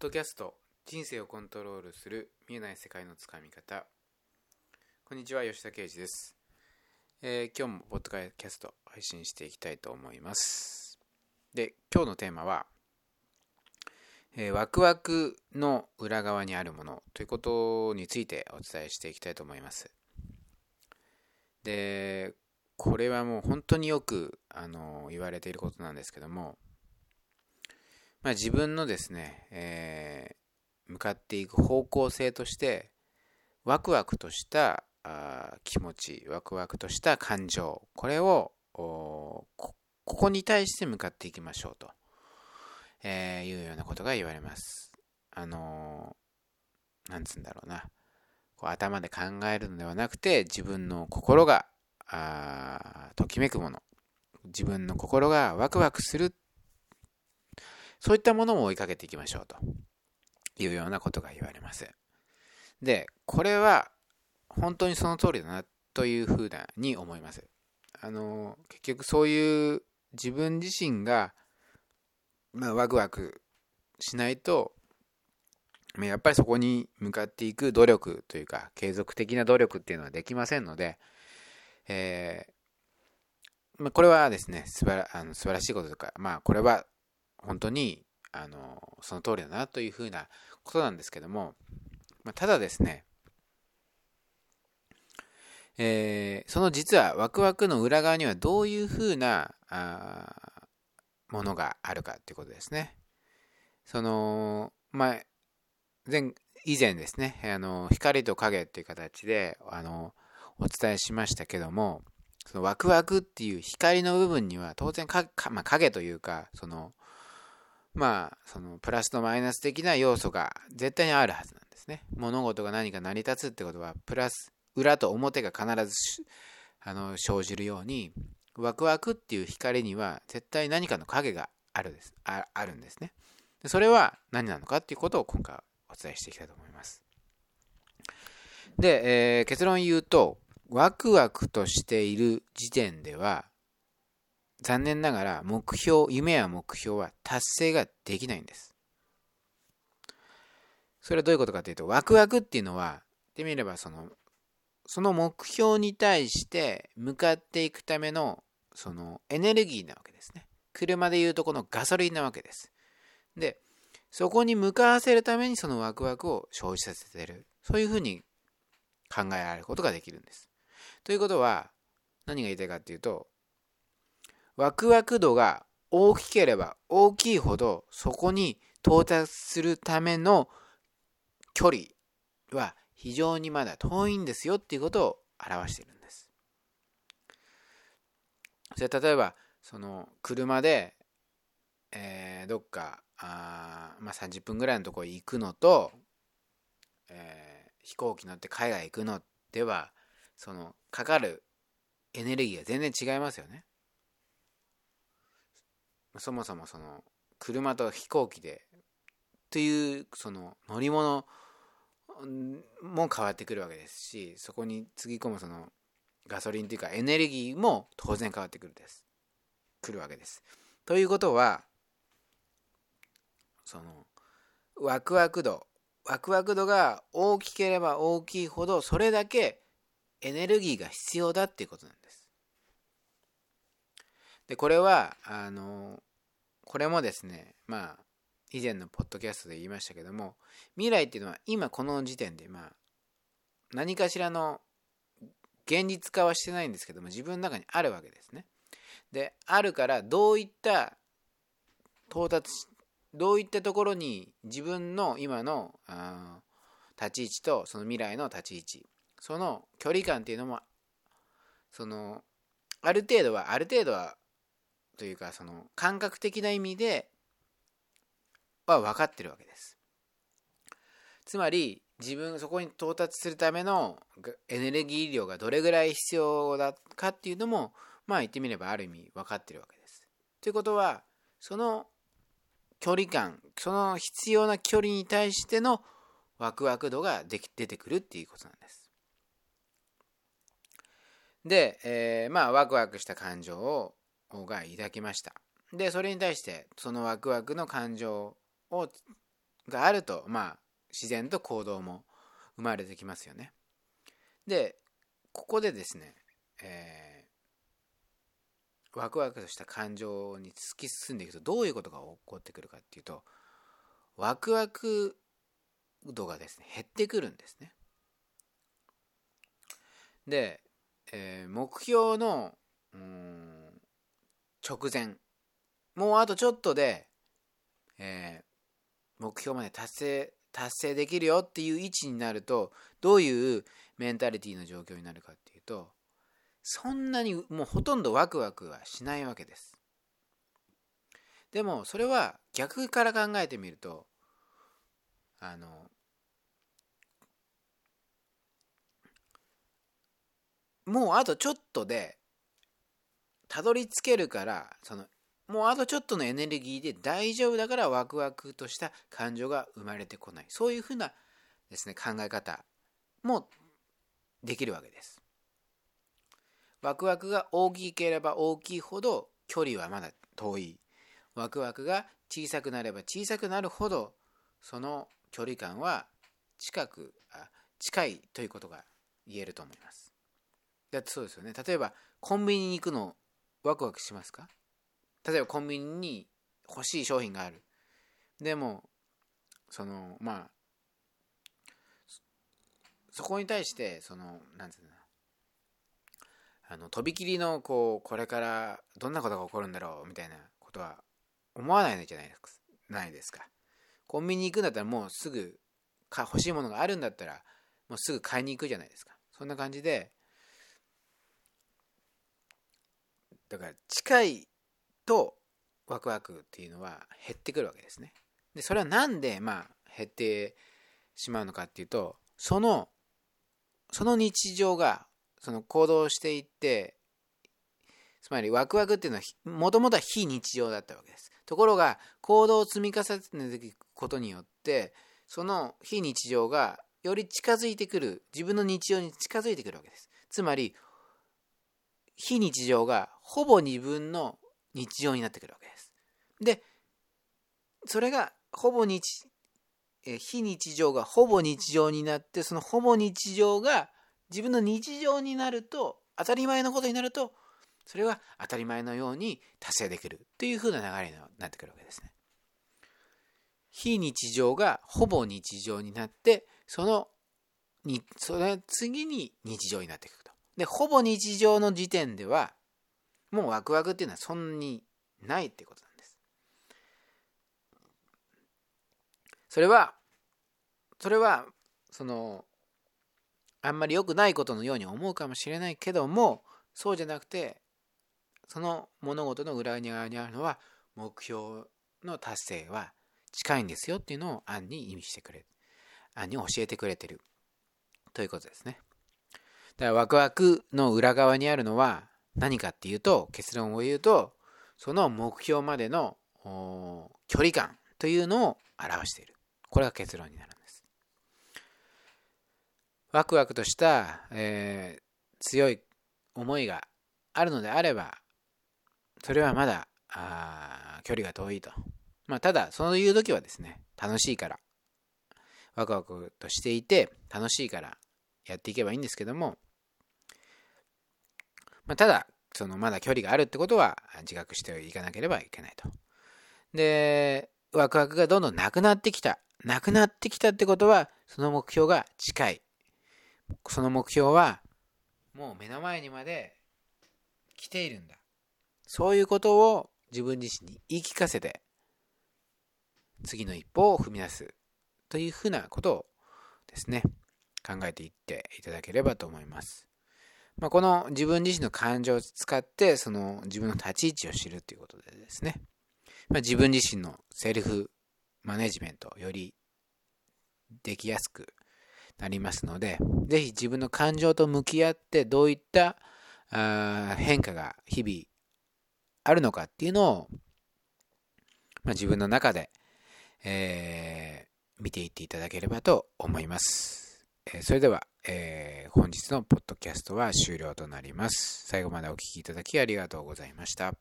ドキャスト人生をコントロールする見えない世界のつかみ方。こんにちは吉田啓二です、えー今日もポッドキャスト配信していきたいと思います。で今日のテーマは、えーワクワクの裏側にあるものということについてお伝えしていきたいと思います。でこれはもう本当によくあの言われていることなんですけどもまあ、自分のですね、えー向かっていく方向性としてワクワクとしたあ気持ちワクワクとした感情これをここに対して向かっていきましょうと、えーいうようなことが言われます。あのーなんつうんだろうな。こう頭で考えるのではなくて自分の心があときめくもの。自分の心がワクワクするそういったものを追いかけていきましょうというようなことが言われます。で、これは本当にその通りだなというふうに思います。あの、結局そういう自分自身が、まあ、ワクワクしないと、やっぱりそこに向かっていく努力というか、継続的な努力っていうのはできませんので、えーまあ、これはですね、素晴らあの素晴らしいこととか、まあ、これは本当にあのその通りだなというふうなことなんですけども、まあ、ただですね、えーその実はワクワクの裏側にはどういうふうなあものがあるかということですね。その、まあ、前以前ですね、あの光と影っていう形であのお伝えしましたけども、そのワクワクっていう光の部分には当然かか、まあ、影というかそのまあそのプラスとマイナス的な要素が絶対にあるはずなんですね。物事が何か成り立つってことはプラス裏と表が必ずあの生じるようにワクワクっていう光には絶対何かの影があるです。ああるんですね。でそれは何なのかっていうことを今回お伝えしていきたいと思います。で、えー結論言うとワクワクとしている時点では残念ながら目標夢や目標は達成ができないんです。それはどういうことかというとワクワクっていうのは言ってみればそのその目標に対して向かっていくためのそのエネルギーなわけですね。車でいうとこのガソリンなわけです。でそこに向かわせるためにそのワクワクを生じさせてる。そういうふうに考えられることができるんです。ということは何が言いたいかっていうとワクワク度が大きければ大きいほどそこに到達するための距離は非常にまだ遠いんですよっていうことを表しているんです。それ例えばその車で、えーどっかあ、まあ、30分ぐらいのところ行くのと、えー飛行機乗って海外行くのではそのかかるエネルギーが全然違いますよね。そもそもその車と飛行機でというその乗り物も変わってくるわけですしそこにつぎ込むそのガソリンというかエネルギーも当然変わってくるですくるわけです。ということはそのワクワク度ワクワク度が大きければ大きいほどそれだけエネルギーが必要だっていうことなんです。でこれはあのこれもですねまあ以前のポッドキャストで言いましたけども未来っていうのは今この時点でまあ何かしらの現実化はしてないんですけども自分の中にあるわけですね。であるからどういった到達どういったところに自分の今の立ち位置とその未来の立ち位置その距離感っていうのもそのある程度はある程度はというかその感覚的な意味では分かってるわけです。つまり自分そこに到達するためのエネルギー量がどれぐらい必要だかっていうのもまあ言ってみればある意味分かってるわけです。ということはその距離感その必要な距離に対してのワクワク度ができ出てくるっていうことなんです。で、えーまあワクワクした感情をが抱きましたでそれに対してそのワクワクの感情をがあると、まあ、自然と行動も生まれてきますよね。で、ここでですね、えー、ワクワクとした感情に突き進んでいくとどういうことが起こってくるかっていうとワクワク度がですね減ってくるんですね。で、えー、目標のうん直前。もうあとちょっとで、えー、目標まで達成達成できるよっていう位置になるとどういうメンタリティーの状況になるかっていうとそんなにもうほとんどワクワクはしないわけです。でもそれは逆から考えてみるとあのもうあとちょっとでたどり着けるからそのもうあとちょっとのエネルギーで大丈夫だからワクワクとした感情が生まれてこない。そういうふうなですね考え方もできるわけです。ワクワクが大きければ大きいほど距離はまだ遠い。ワクワクが小さくなれば小さくなるほどその距離感は近くあ近いということが言えると思います。だってそうですよね。例えばコンビニに行くのワクワクしますか？例えばコンビニに欲しい商品がある。でもそのまあそこに対してそのなんつうの？あのとびきりのこうこれからどんなことが起こるんだろう？みたいなことは思わないじゃないですか。ないですか。コンビニに行くんだったらもうすぐ欲しいものがあるんだったらもうすぐ買いに行くじゃないですか。そんな感じでだから近いとワクワクっていうのは減ってくるわけですね。でそれは何でまあ減ってしまうのかっていうとそのその日常がその行動していってつまりワクワクっていうのはもともとは非日常だったわけです。ところが行動を積み重ねていくことによってその非日常がより近づいてくる自分の日常に近づいてくるわけです。つまり非日常がほぼ自分の日常になってくるわけです。で、それがほぼ日、え非日常がほぼ日常になって、そのほぼ日常が自分の日常になると、当たり前のことになると、それは当たり前のように達成できるというふうな流れになってくるわけですね。非日常がほぼ日常になって、そのに、その次に日常になっていくと。で、ほぼ日常の時点では、もうワクワクっていうのはそんなにないってことなんです。それは、それは、その、あんまり良くないことのように思うかもしれないけども、そうじゃなくて、その物事の裏側にあるのは、目標の達成は近いんですよっていうのを案に意味してくれる。案に教えてくれてる。ということですね。だからワクワクの裏側にあるのは、何かっていうと結論を言うとその目標までの距離感というのを表している。これが結論になるんです。ワクワクとした、えー、強い思いがあるのであればそれはまだあ距離が遠いと、まあ、ただそういう時はですね楽しいからワクワクとしていて楽しいからやっていけばいいんですけどもまあ、ただ、そのまだ距離があるってことは自覚していかなければいけないと。で、ワクワクがどんどんなくなってきた。なくなってきたってことは、その目標が近い。その目標は、もう目の前にまで来ているんだ。そういうことを自分自身に言い聞かせて、次の一歩を踏み出すというふうなことをですね、考えていっていただければと思います。まあ、この自分自身の感情を使ってその自分の立ち位置を知るということでですね、まあ、自分自身のセルフマネジメントよりできやすくなりますのでぜひ自分の感情と向き合ってどういったあ変化が日々あるのかっていうのを、まあ、自分の中で、えー、見ていっていただければと思います。えそれでは、えー、本日のポッドキャストは終了となります。最後までお聴きいただきありがとうございました。